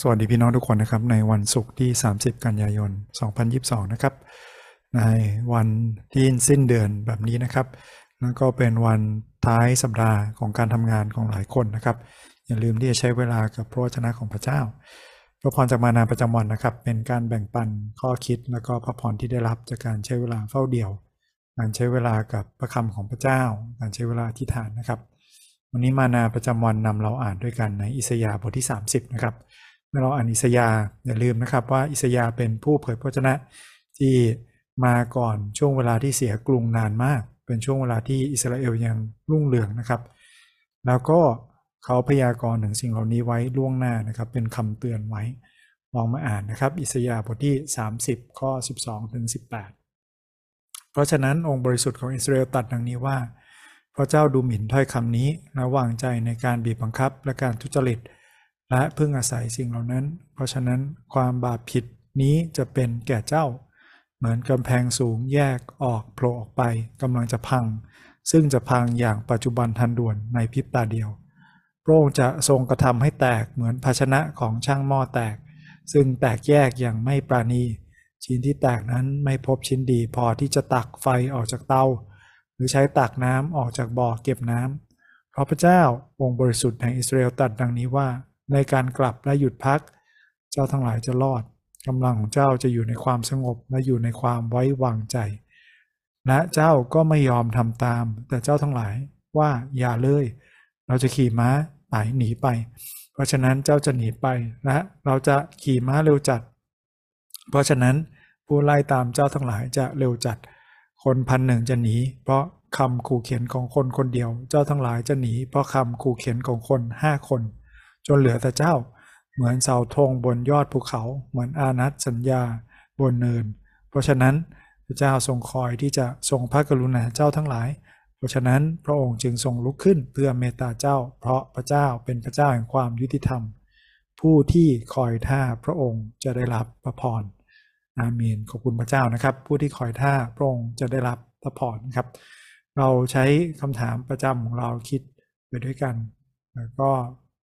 สวัสดีพี่น้องทุกคนนะครับ ในวันศุกร์ที่ 30 กันยายน 2022 นะครับ ในวันที่สิ้นเดือนแบบนี้นะครับนั่นก็เป็นวันท้ายสัปดาห์ของการทำงานของหลายคนนะครับ อย่าลืมที่จะใช้เวลากับพระวจนะของพระเจ้าพระพรจากมานาประจำวันนะครับ เป็นการแบ่งปันข้อคิดแล้วก็พระพรที่ได้รับจากการใช้เวลาเฝ้าเดี่ยว การใช้เวลากับพระคำของพระเจ้า การใช้เวลาที่ฐานนะครับ วันนี้มานาประจำวันนำเราอ่านด้วยกันในอิสยาห์บทที่ 30 นะครับ เราอ่านอิสยาอย่าลืมนะครับว่าอิสยาเป็นผู้เผยพระวจนะที่มาก่อนช่วงเวลาที่เสียกรุงนานมาก เป็นช่วงเวลาที่อิสราเอลยังรุ่งเรืองนะครับ แล้วก็เขาพยากรณ์ถึงสิ่งเหล่านี้ไว้ล่วงหน้านะครับ เป็นคำเตือนไว้ลองมาอ่านนะครับ อิสยาบทที่ 30 ข้อ 12ถึง18 เพราะฉะนั้นองค์บริสุทธิ์ของอิสราเอลตัดดังนี้ว่า พระเจ้าดูหมิ่นถ้อยคำนี้และวางใจในการบีบบังคับและการทุจริต และพึ่งอาศัยสิ่งเหล่านั้น เพราะฉะนั้นความบาปผิดนี้จะเป็นแก่เจ้า เหมือนกำแพงสูงแยกออกโผล่ออกไปกำลังจะพัง ซึ่งจะพังอย่างปัจจุบันทันด่วนในพริบตาเดียว พระองค์จะทรงกระทำให้แตกเหมือนภาชนะของช่างหม้อแตก ซึ่งแตกแยกอย่างไม่ปราณี ชิ้นที่แตกนั้นไม่พบชิ้นดีพอที่จะตักไฟออกจากเตาหรือใช้ตักน้ำออกจากบ่อเก็บน้ำเพราะพระเจ้าองค์บริสุทธิ์แห่งอิสราเอลตรัสดังนี้ว่า ในการกลับและหยุดพัก เจ้าทั้งหลายจะรอดกำลังของเจ้าจะอยู่ในความสงบและอยู่ในความไว้วางใจ และเจ้าก็ไม่ยอมทำตาม แต่เจ้าทั้งหลายว่าอย่าเลย เราจะขี่ม้าไปหนีไป เพราะฉะนั้นเจ้าจะหนีไปและเราจะขี่ม้าเร็วจัด เพราะฉะนั้นผู้ไล่ตามเจ้าทั้งหลายจะเร็วจัด คนพันหนึ่งจะหนี เพราะคำขู่เขียนของคนคนเดียว เจ้าทั้งหลายจะหนี เพราะคำขู่เขียนของคนห้าคน จนเหลือแต่เจ้า เหมือนเสาธงบนยอดภูเขา เหมือนอานัตสัญญาบนเนิน เพราะฉะนั้นพระเจ้าทรงคอยที่จะทรงพระกรุณาเจ้าทั้งหลาย เพราะฉะนั้นพระองค์จึงทรงลุกขึ้นเพื่อเมตตาเจ้า เพราะพระเจ้าเป็นพระเจ้าแห่งความยุติธรรม ผู้ที่คอยท่าพระองค์จะได้รับพระพรอาเมนขอบคุณพระเจ้านะครับ ผู้ที่คอยท่าพระองค์จะได้รับพระพรนครับ เราใช้คำถามประจำของเราคิดไปด้วยกัน แล้วก็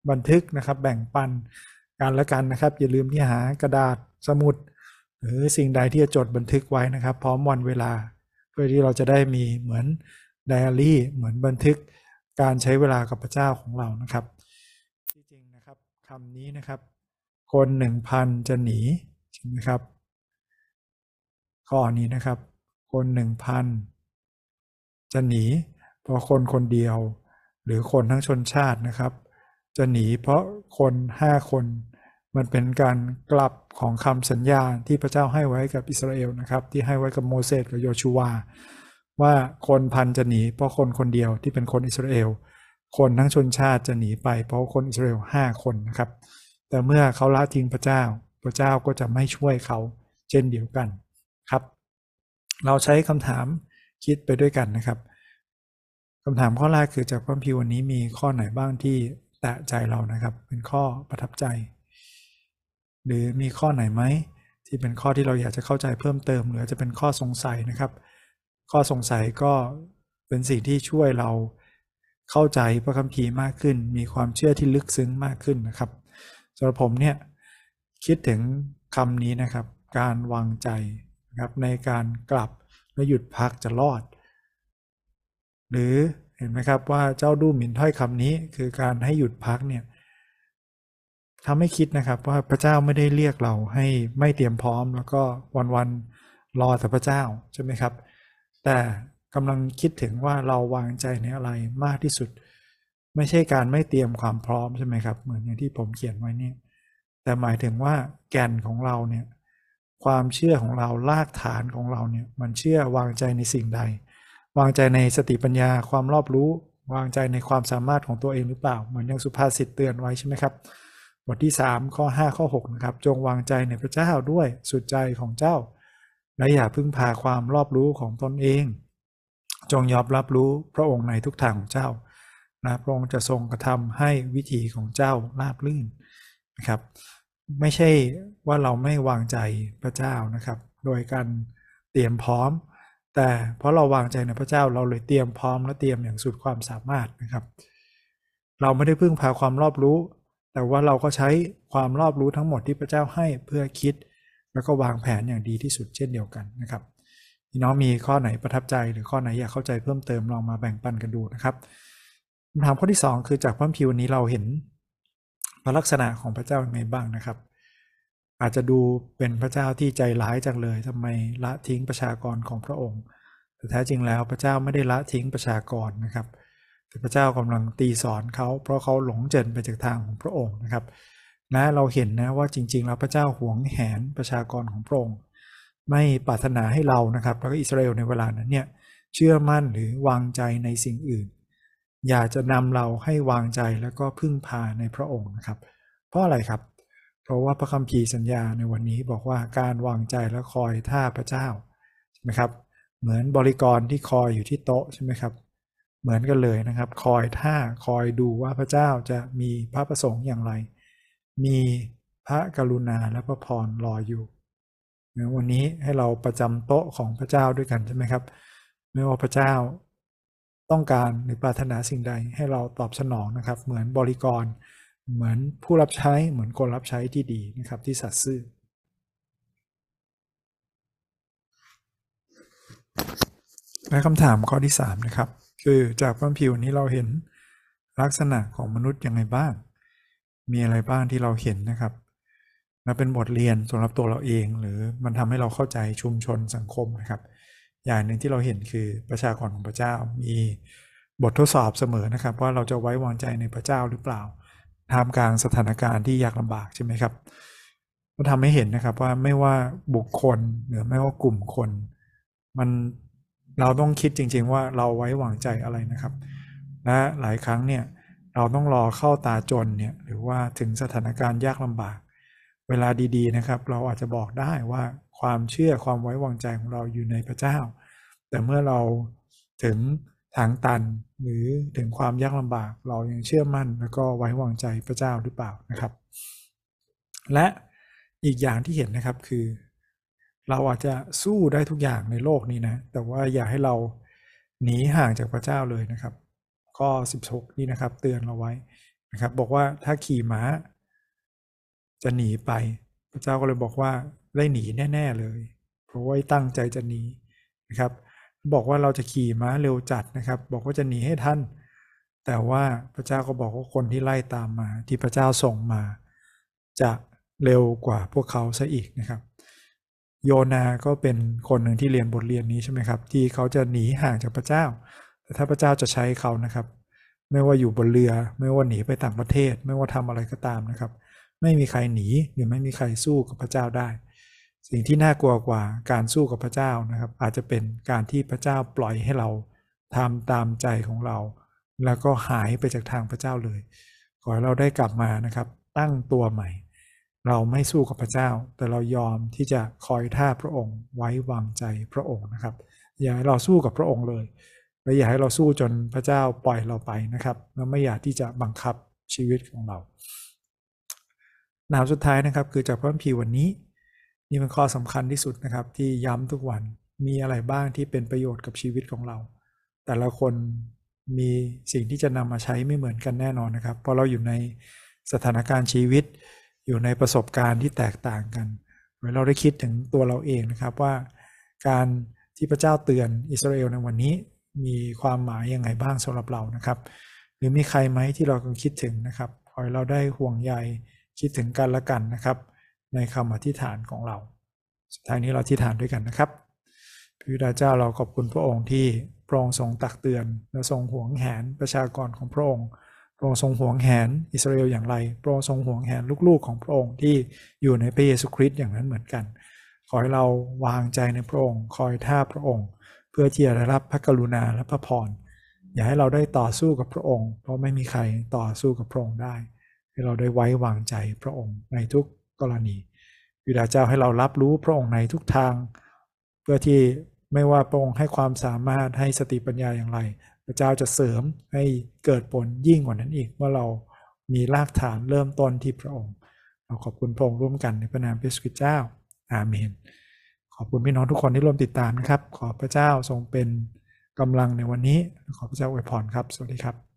บันทึกนะครับ แบ่งปันกันและกันนะครับ อย่าลืมที่หากระดาษสมุด หรือสิ่งใดที่จะจดบันทึกไว้นะครับ พร้อมวันเวลา เพื่อที่เราจะได้มีเหมือนไดอารี่เหมือนบันทึกการใช้เวลากับพระเจ้าของเรานะครับที่จริงนะครับคำนี้นะครับ คนหนึ่งพันจะหนีใช่ไหมครับ ข้อนี้นะครับ คนหนึ่งพันจะหนีเพราะคนคนเดียว หรือคนทั้งชนชาตินะครับ จะหนีเพราะคนห้าคน มันเป็นการกลับของคำสัญญาที่พระเจ้าให้ไว้กับอิสราเอลนะครับ ที่ให้ไว้กับโมเสสกับโยชูวา ว่าคนพันจะหนีเพราะคนคนเดียวที่เป็นคนอิสราเอลคนทั้งชนชาติจะหนีไป เพราะคนอิสราเอลห้าคนนะครับ แต่เมื่อเขาละทิ้งพระเจ้า พระเจ้าก็จะไม่ช่วยเขาเช่นเดียวกันครับ เราใช้คำถามคิดไปด้วยกันนะครับคำถามข้อแรกคือจากพระพีวันนี้มีข้อไหนบ้างที่ แตะใจเรานะครับ เป็นข้อประทับใจ หรือมีข้อไหนไหมที่เป็นข้อที่เราอยากจะเข้าใจเพิ่มเติม หรือจะเป็นข้อสงสัยนะครับ ข้อสงสัยก็เป็นสิ่งที่ช่วยเราเข้าใจพระคัมภีร์มากขึ้น มีความเชื่อที่ลึกซึ้งมากขึ้นนะครับสำหรับผมเนี่ยคิดถึงคำนี้นะครับ การวางใจนะครับในการกลับและหยุดพักจะรอด หรือ ห็นไหมครับว่าเจ้าดูหมิ่นถ้อยคำนี้คือการให้หยุดพักเนี่ยทำให้คิดนะครับว่าพระเจ้าไม่ได้เรียกเราให้ไม่เตรียมพร้อม แล้วก็วันๆรอแต่พระเจ้าใช่ไหมครับ แต่กำลังคิดถึงว่าเราวางใจในอะไรมากที่สุด ไม่ใช่การไม่เตรียมความพร้อมใช่ไหมครับ เหมือนอย่างที่ผมเขียนไว้นี่แต่หมายถึงว่าแก่นของเราเนี่ยความเชื่อของเราลากฐานของเราเนี่ยมันเชื่อวางใจในสิ่งใด วางใจในสติปัญญาความรอบรู้ วางใจในความสามารถของตัวเองหรือเปล่า เหมือนอย่างสุภาษิตเตือนไว้ใช่ไหมครับ บทที่ 3 ข้อ 5 ข้อ6นะครับ จงวางใจในพระเจ้าด้วยสุดใจของเจ้า และอย่าพึ่งพาความรอบรู้ของตนเอง จงยอมรับรู้พระองค์ในทุกทางของเจ้านะพระองค์จะทรงกระทำให้วิถีของเจ้าราบลื่นนะครับ ไม่ใช่ว่าเราไม่วางใจพระเจ้านะครับ โดยการเตรียมพร้อม แต่เพราะเราวางใจในพระเจ้าเราเลยเตรียมพร้อมและเตรียมอย่างสุดความสามารถนะครับ เราไม่ได้พึ่งพาความรอบรู้ แต่ว่าเราก็ใช้ความรอบรู้ทั้งหมดที่พระเจ้าให้เพื่อคิด แล้วก็วางแผนอย่างดีที่สุดเช่นเดียวกันนะครับพี่น้องมีข้อไหนประทับใจหรือข้อไหนอยากเข้าใจเพิ่มเติมลองมาแบ่งปันกันดูนะครับคำถามข้อที่ 2 คือจากพระคัมภีร์วันนี้เราเห็นพระลักษณะของพระเจ้าอย่างไรบ้างนะครับ อาจจะดูเป็นพระเจ้าที่ใจร้ายจังเลยทำไมละทิ้งประชากรของพระองค์ แต่แท้จริงแล้วพระเจ้าไม่ได้ละทิ้งประชากรนะครับ แต่พระเจ้ากำลังตีสอนเขาเพราะเขาหลงเจริญไปจากทางของพระองค์นะครับนะเราเห็นนะว่าจริง ๆ แล้วพระเจ้าหวงแหนประชากรของพระองค์ไม่ปรารถนาให้เรานะครับแล้วก็อิสราเอลในเวลานั้นเนี่ยเชื่อมั่นหรือวางใจในสิ่งอื่น อยากจะนำเราให้วางใจแล้วก็พึ่งพาในพระองค์นะครับ เพราะอะไรครับ เพราะว่าพระคัมภีร์สัญญาในวันนี้บอกว่าการวางใจและคอยท่าพระเจ้าใช่ไหมครับ เหมือนบริกรที่คอยอยู่ที่โต๊ะใช่ไหมครับ เหมือนกันเลยนะครับ คอยท่าคอยดูว่าพระเจ้าจะมีพระประสงค์อย่างไร มีพระกรุณาและพระพรรออยู่วันนี้ให้เราประจำโต๊ะของพระเจ้าด้วยกันใช่ไหมครับไม่ว่าพระเจ้าต้องการหรือปรารถนาสิ่งใดให้เราตอบสนองนะครับ เหมือนบริกร เหมือนผู้รับใช้เหมือนคนรับใช้ที่ดีนะครับที่สัตย์ซื่อ และคำถามข้อที่ 3 นะครับ คือจากพระคัมภีร์วันนี้เราเห็นลักษณะของมนุษย์ยังไงบ้าง มีอะไรบ้างที่เราเห็นนะครับและเป็นบทเรียนสำหรับตัวเราเอง หรือมันทำให้เราเข้าใจชุมชนสังคมนะครับ อย่างหนึ่งที่เราเห็นคือประชากรของพระเจ้ามีบททดสอบเสมอนะครับ ว่าเราจะไว้วางใจในพระเจ้าหรือเปล่า ท่ามกลางสถานการณ์ที่ยากลำบากใช่ไหมครับ ก็ทำให้เห็นนะครับว่าไม่ว่าบุคคลหรือไม่ว่ากลุ่มคน มันเราต้องคิดจริง ๆ ว่าเราไว้วางใจอะไรนะครับ และหลายครั้งเนี่ยเราต้องรอเข้าตาจนเนี่ยหรือว่าถึงสถานการณ์ยากลำบาก เวลาดีๆนะครับ เราอาจจะบอกได้ว่าความเชื่อความไว้วางใจของเราอยู่ในพระเจ้า แต่เมื่อเราถึง ทางตันหรือถึงความยากลำบาก เรายังเชื่อมั่นแล้วก็ไว้วางใจพระเจ้าหรือเปล่านะครับ และอีกอย่างที่เห็นนะครับคือ เราอาจจะสู้ได้ทุกอย่างในโลกนี้นะ แต่ว่าอย่าให้เราหนีห่างจากพระเจ้าเลยนะครับ ข้อ 16 นี่นะครับ เตือนเราไว้นะครับ บอกว่าถ้าขี่ม้า จะหนีไป พระเจ้าก็เลยบอกว่าได้หนีแน่ ๆเลย เพราะว่าตั้งใจจะหนีนะครับ บอกว่าเราจะขี่ม้าเร็วจัดนะครับ บอกว่าจะหนีให้ท่าน แต่ว่าพระเจ้าก็บอกว่าคนที่ไล่ตามมาที่พระเจ้าส่งมา จะเร็วกว่าพวกเขาซะอีกนะครับ โยนาก็เป็นคนหนึ่งที่เรียนบทเรียนนี้ใช่ไหมครับ ที่เขาจะหนีห่างจากพระเจ้า แต่ถ้าพระเจ้าจะใช้เขานะครับ ไม่ว่าอยู่บนเรือ ไม่ว่าหนีไปต่างประเทศ ไม่ว่าทำอะไรก็ตามนะครับ ไม่มีใครหนีหรือไม่มีใครสู้กับพระเจ้าได้ สิ่งที่น่ากลัวกว่าการสู้กับพระเจ้านะครับ อาจจะเป็นการที่พระเจ้าปล่อยให้เราทำตามใจของเรา แล้วก็หายไปจากทางพระเจ้าเลย ขอให้เราได้กลับมานะครับ ตั้งตัวใหม่ เราไม่สู้กับพระเจ้า แต่เรายอมที่จะคอยท่าพระองค์ไว้วางใจพระองค์นะครับ อย่าให้เราสู้กับพระองค์เลยและอย่าให้เราสู้จนพระเจ้าปล่อยเราไปนะครับแล้วไม่อยากที่จะบังคับชีวิตของเราหนาวสุดท้ายนะครับ คือจากพระคัมภีร์วันนี้ นี่เป็นข้อสำคัญที่สุดนะครับ ที่ย้ำทุกวันมีอะไรบ้างที่เป็นประโยชน์กับชีวิตของเรา แต่ละคนมีสิ่งที่จะนำมาใช้ไม่เหมือนกันแน่นอนนะครับ เพราะเราอยู่ในสถานการณ์ชีวิต อยู่ในประสบการณ์ที่แตกต่างกันเราได้คิดถึงตัวเราเองนะครับว่า การที่พระเจ้าเตือนอิสราเอลในวันนี้มีความหมายยังไงบ้างสำหรับเรานะครับ หรือมีใครไหมที่เรากำลังคิดถึงนะครับขอให้เราได้ห่วงใยคิดถึงกันและกันนะครับ ในคำอธิษฐานของเรา สุดท้ายนี้เราอธิษฐานด้วยกันนะครับพระบิดาเจ้าเราขอบคุณพระองค์ที่พระองค์ทรงตักเตือน และทรงห่วงแหนประชากรของพระองค์พระองค์ทรงห่วงแหนอิสราเอลอย่างไร พระองค์ทรงห่วงแหนลูกๆของพระองค์ที่อยู่ในพระเยซูคริสต์อย่างนั้นเหมือนกัน ขอให้เราวางใจในพระองค์ คอยท่าพระองค์ เพื่อที่จะได้รับพระกรุณาและพระพรอย่าให้เราได้ต่อสู้กับพระองค์ เพราะไม่มีใครต่อสู้กับพระองค์ได้ ให้เราได้ไว้วางใจพระองค์ในทุก กรณีบิดาเจ้าให้เรารับรู้พระองค์ในทุกทาง เพื่อที่ไม่ว่าพระองค์ให้ความสามารถให้สติปัญญาอย่างไร พระเจ้าจะเสริมให้เกิดผลยิ่งกว่านั้นอีกเมื่อเรามีรากฐานเริ่มต้นที่พระองค์ เราขอบคุณพระองค์ร่วมกันในพระนามพระสุคริเจ้า อาเมน ขอบคุณพี่น้องทุกคนที่ร่วมติดตามนะครับ ขอพระเจ้าทรงเป็นกำลังในวันนี้ ขอพระเจ้าอวยพรครับ สวัสดีครับ